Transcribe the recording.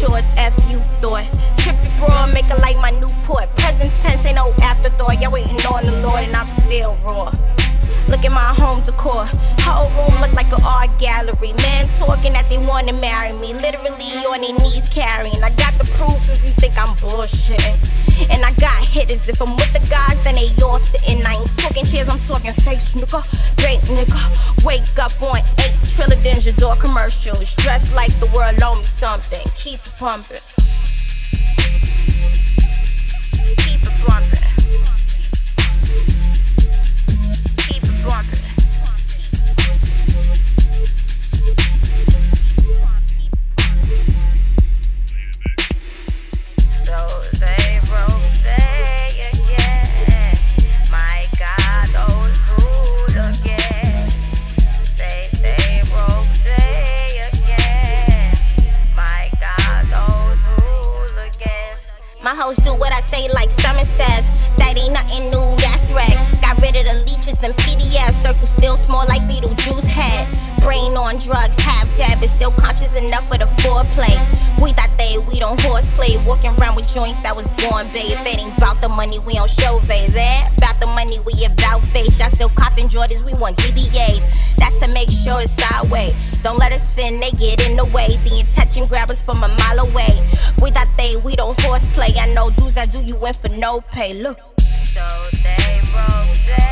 shorts, F you thought. Trippy broad, make it like my Newport. Present tense ain't no afterthought. Y'all waiting on the Lord, and I'm still raw. Look at my home decor. Whole room look like an art gallery. Men talking that they wanna marry me. Literally on their knees carrying. I got the proof if you think I'm bullshitting. And I got hitters. If I'm with the guys, then they all sitting. I ain't talking chairs, I'm talking face, nigga. Great nigga. Wake up on eight trillions your door commercials. Dressed like the world owe me something. Keep pumping. Summer says. That ain't nothing new, conscious enough for the foreplay. We thought they, we don't horseplay. Walking around with joints that was born bay. If it ain't about the money, we don't show face. Eh? About the money, we about face. Y'all still copping Jordans, we want DBAs. That's to make sure it's sideways. Don't let us in, they get in the way. The intention grabbers from a mile away. We thought they, we don't horseplay. I know dudes that do you in for no pay. Look. So they broke